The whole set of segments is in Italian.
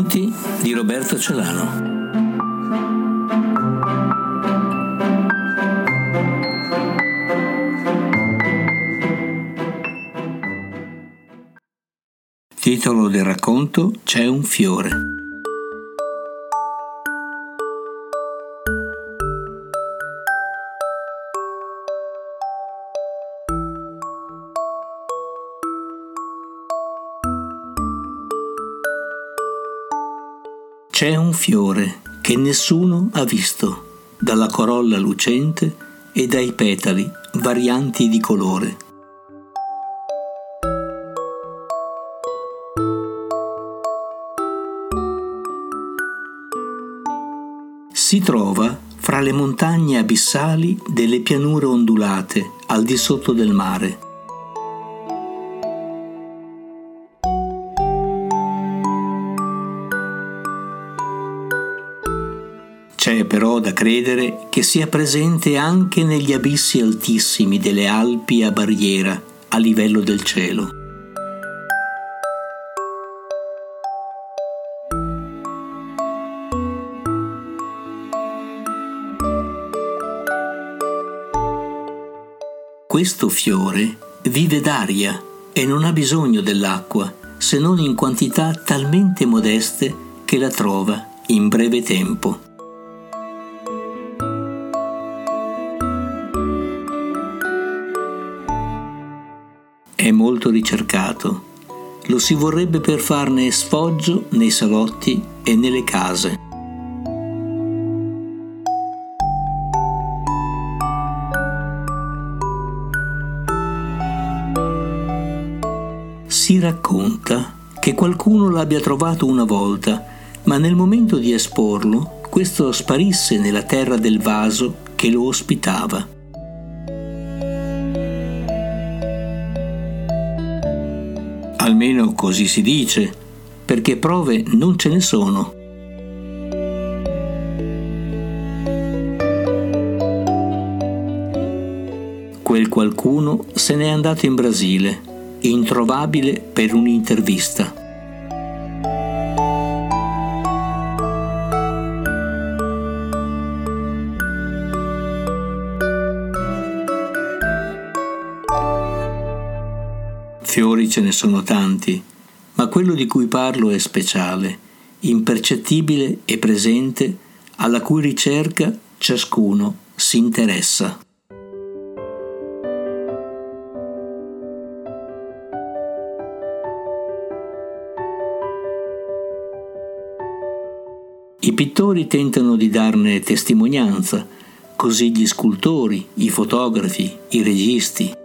Racconti di Roberto Celano. Titolo del racconto C'è un fiore. C'è un fiore che nessuno ha visto, dalla corolla lucente e dai petali varianti di colore. Si trova fra le montagne abissali delle pianure ondulate al di sotto del mare. C'è però da credere che sia presente anche negli abissi altissimi delle Alpi a barriera, a livello del cielo. Questo fiore vive d'aria e non ha bisogno dell'acqua, se non in quantità talmente modeste che la trova in breve tempo. È molto ricercato. Lo si vorrebbe per farne sfoggio nei salotti e nelle case. Si racconta che qualcuno l'abbia trovato una volta, ma nel momento di esporlo, questo sparisse nella terra del vaso che lo ospitava. Almeno così si dice, perché prove non ce ne sono. Quel qualcuno se n'è andato in Brasile, introvabile per un'intervista. Fiori ce ne sono tanti, ma quello di cui parlo è speciale, impercettibile e presente, alla cui ricerca ciascuno si interessa. I pittori tentano di darne testimonianza, così gli scultori, i fotografi, i registi,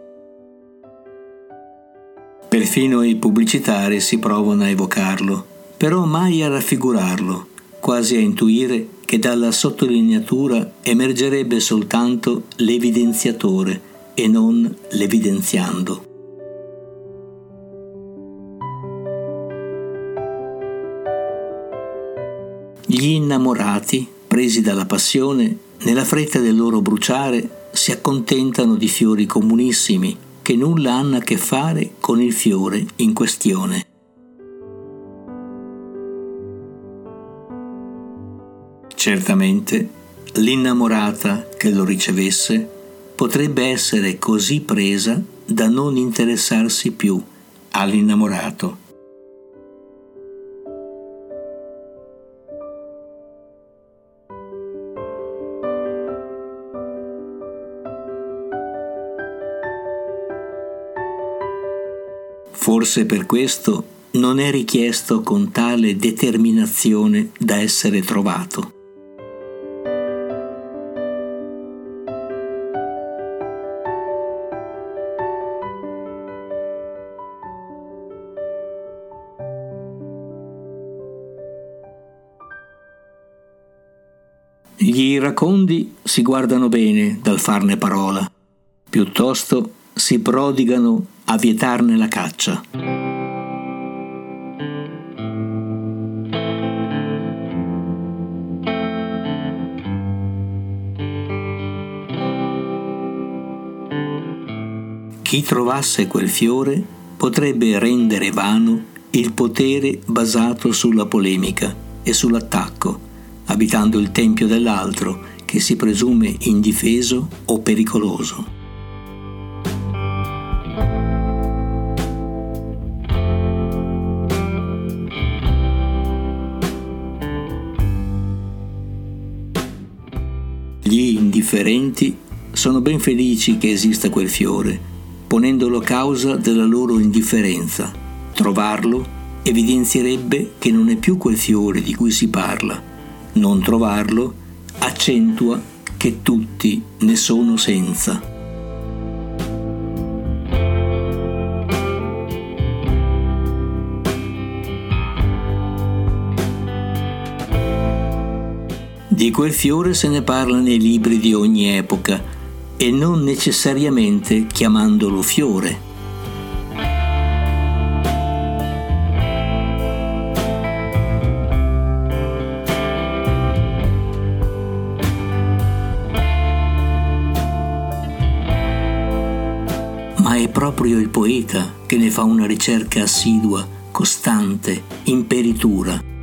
Perfino i pubblicitari si provano a evocarlo, però mai a raffigurarlo, quasi a intuire che dalla sottolineatura emergerebbe soltanto l'evidenziatore e non l'evidenziando. Gli innamorati, presi dalla passione, nella fretta del loro bruciare, si accontentano di fiori comunissimi, che nulla hanno a che fare con il fiore in questione. Certamente l'innamorata che lo ricevesse potrebbe essere così presa da non interessarsi più all'innamorato. Forse per questo non è richiesto con tale determinazione da essere trovato. Gli iracondi si guardano bene dal farne parola, piuttosto si prodigano a vietarne la caccia. Chi trovasse quel fiore potrebbe rendere vano il potere basato sulla polemica e sull'attacco, abitando il tempio dell'altro che si presume indifeso o pericoloso. Indifferenti sono ben felici che esista quel fiore, ponendolo causa della loro indifferenza. Trovarlo evidenzierebbe che non è più quel fiore di cui si parla. Non trovarlo accentua che tutti ne sono senza. Di quel fiore se ne parla nei libri di ogni epoca e non necessariamente chiamandolo fiore. ma è proprio il poeta che ne fa una ricerca assidua, costante, imperitura.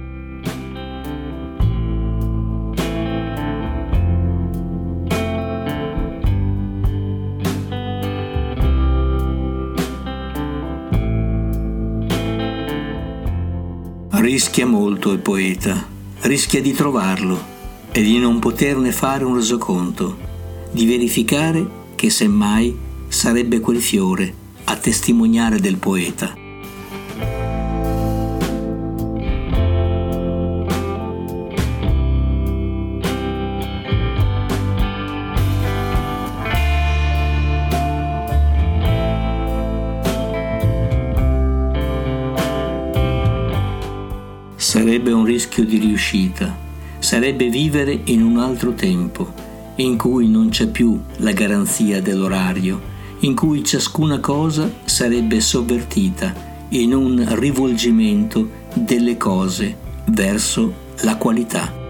Rischia molto il poeta, rischia di trovarlo e di non poterne fare un resoconto, di verificare che semmai sarebbe quel fiore a testimoniare del poeta. Sarebbe un rischio di riuscita, sarebbe vivere in un altro tempo, in cui non c'è più la garanzia dell'orario, in cui ciascuna cosa sarebbe sovvertita in un rivolgimento delle cose verso la qualità.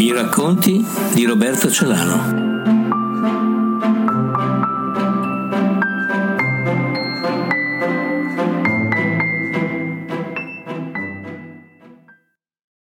I racconti di Roberto Celano.